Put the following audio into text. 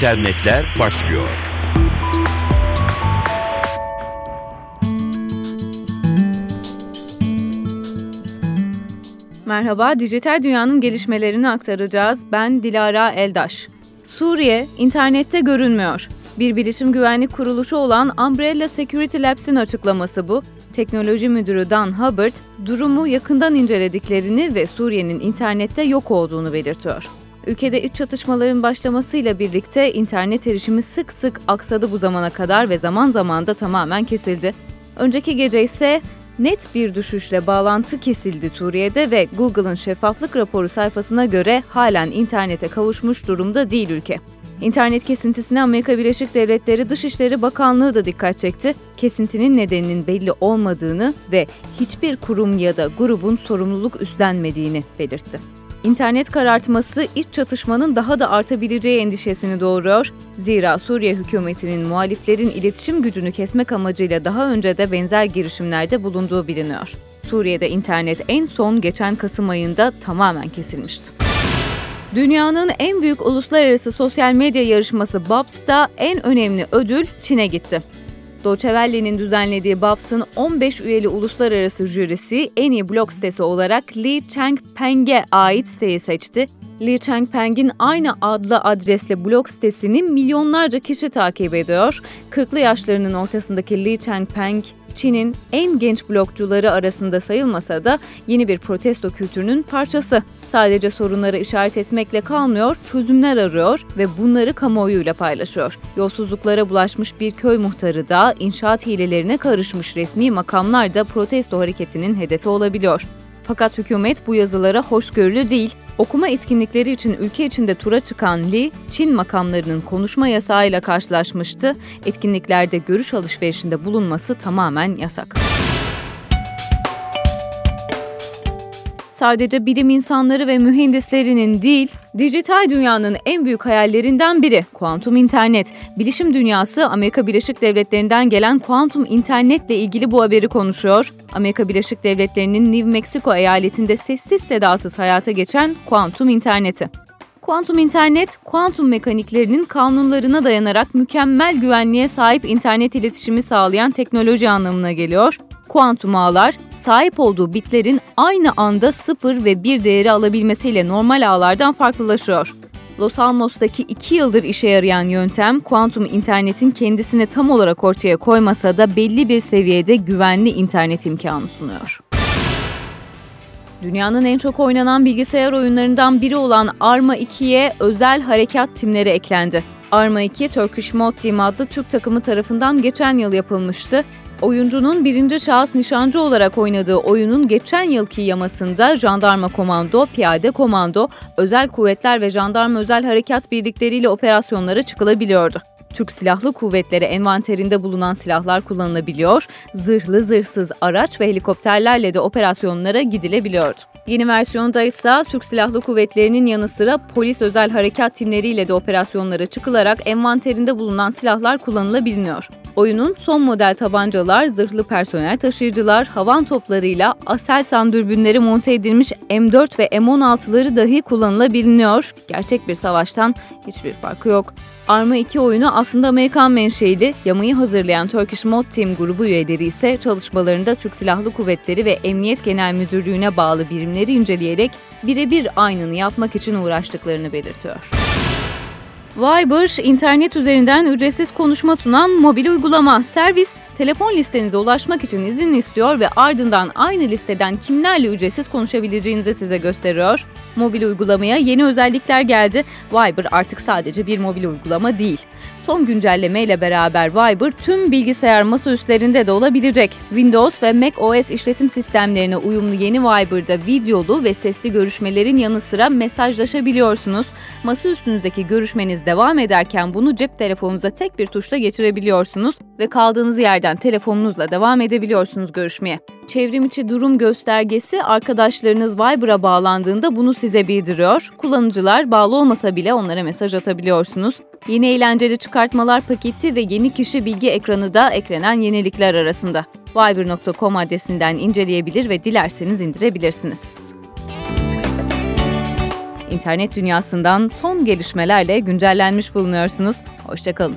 internetler başlıyor. Merhaba, dijital dünyanın gelişmelerini aktaracağız. Ben Dilara Eldaş. Suriye internette görünmüyor. Bir bilişim güvenlik kuruluşu olan Umbrella Security Labs'in açıklaması bu. Teknoloji Müdürü Dan Hubbard, durumu yakından incelediklerini ve Suriye'nin internette yok olduğunu belirtiyor. Ülkede iç çatışmaların başlamasıyla birlikte internet erişimi sık sık aksadı bu zamana kadar ve zaman zaman da tamamen kesildi. Önceki gece ise net bir düşüşle bağlantı kesildi Suriye'de ve Google'ın şeffaflık raporu sayfasına göre halen internete kavuşmuş durumda değil ülke. İnternet kesintisine Amerika Birleşik Devletleri Dışişleri Bakanlığı da dikkat çekti. Kesintinin nedeninin belli olmadığını ve hiçbir kurum ya da grubun sorumluluk üstlenmediğini belirtti. İnternet karartması iç çatışmanın daha da artabileceği endişesini doğuruyor. Zira Suriye hükümetinin muhaliflerin iletişim gücünü kesmek amacıyla daha önce de benzer girişimlerde bulunduğu biliniyor. Suriye'de internet en son geçen Kasım ayında tamamen kesilmişti. Dünyanın en büyük uluslararası sosyal medya yarışması Babs'ta en önemli ödül Çin'e gitti. Deutsche Welle'nin düzenlediği Babs'ın 15 üyeli uluslararası jürisi en iyi blog sitesi olarak Li Changpeng'e ait siteyi seçti. Li Changpeng'in aynı adlı adresle blog sitesini milyonlarca kişi takip ediyor. 40'lı yaşlarının ortasındaki Li Changpeng, Çin'in en genç blogcuları arasında sayılmasa da yeni bir protesto kültürünün parçası. Sadece sorunları işaret etmekle kalmıyor, çözümler arıyor ve bunları kamuoyuyla paylaşıyor. Yolsuzluklara bulaşmış bir köy muhtarı da inşaat hilelerine karışmış resmi makamlar da protesto hareketinin hedefi olabiliyor. Fakat hükümet bu yazılara hoşgörülü değil. Okuma etkinlikleri için ülke içinde tura çıkan Li, Çin makamlarının konuşma yasağıyla karşılaşmıştı. Etkinliklerde görüş alışverişinde bulunması tamamen yasak. Sadece bilim insanları ve mühendislerinin değil, dijital dünyanın en büyük hayallerinden biri kuantum internet. Bilişim dünyası Amerika Birleşik Devletleri'nden gelen kuantum internetle ilgili bu haberi konuşuyor. Amerika Birleşik Devletleri'nin New Mexico eyaletinde sessiz sedasız hayata geçen kuantum interneti. Kuantum internet, kuantum mekaniklerinin kanunlarına dayanarak mükemmel güvenliğe sahip internet iletişimi sağlayan teknoloji anlamına geliyor. Kuantum ağlar, sahip olduğu bitlerin aynı anda 0 ve 1 değeri alabilmesiyle normal ağlardan farklılaşıyor. Los Almos'taki 2 yıldır işe yarayan yöntem, kuantum internetin kendisini tam olarak ortaya koymasa da belli bir seviyede güvenli internet imkanı sunuyor. Dünyanın en çok oynanan bilgisayar oyunlarından biri olan Arma 2'ye özel harekat timleri eklendi. Arma 2, Turkish Mod Team adlı Türk takımı tarafından geçen yıl yapılmıştı. Oyuncunun birinci şahıs nişancı olarak oynadığı oyunun geçen yılki yamasında jandarma komando, piyade komando, özel kuvvetler ve jandarma özel harekat birlikleriyle operasyonlara çıkılabiliyordu. Türk Silahlı Kuvvetleri envanterinde bulunan silahlar kullanılabiliyor, zırhlı zırhsız araç ve helikopterlerle de operasyonlara gidilebiliyordu. Yeni versiyonda ise Türk Silahlı Kuvvetleri'nin yanı sıra polis özel harekat timleriyle de operasyonlara çıkılarak envanterinde bulunan silahlar kullanılabiliyor. Oyunun son model tabancalar, zırhlı personel taşıyıcılar, havan toplarıyla Aselsan dürbünleri monte edilmiş M4 ve M16'ları dahi kullanılabiliyor. Gerçek bir savaştan hiçbir farkı yok. Arma 2 oyunu aslında Amerikan menşeili, yamayı hazırlayan Turkish Mod Team grubu üyeleri ise çalışmalarında Türk Silahlı Kuvvetleri ve Emniyet Genel Müdürlüğü'ne bağlı birimleri inceleyerek birebir aynını yapmak için uğraştıklarını belirtiyor. Viber, internet üzerinden ücretsiz konuşma sunan mobil uygulama. Servis, telefon listenize ulaşmak için izin istiyor ve ardından aynı listeden kimlerle ücretsiz konuşabileceğinizi size gösteriyor. Mobil uygulamaya yeni özellikler geldi. Viber artık sadece bir mobil uygulama değil. Son güncelleme ile beraber Viber tüm bilgisayar masaüstlerinde de olabilecek. Windows ve Mac OS işletim sistemlerine uyumlu yeni Viber'da videolu ve sesli görüşmelerin yanı sıra mesajlaşabiliyorsunuz. Masaüstünüzdeki görüşmeniz devam ederken bunu cep telefonunuza tek bir tuşla geçirebiliyorsunuz ve kaldığınız yerden telefonunuzla devam edebiliyorsunuz görüşmeye. Çevrim içi durum göstergesi arkadaşlarınız Viber'a bağlandığında bunu size bildiriyor. Kullanıcılar bağlı olmasa bile onlara mesaj atabiliyorsunuz. Yeni eğlenceli çıkartmalar paketi ve yeni kişi bilgi ekranı da eklenen yenilikler arasında. Viber.com adresinden inceleyebilir ve dilerseniz indirebilirsiniz. internet dünyasından son gelişmelerle güncellenmiş bulunuyorsunuz. Hoşçakalın.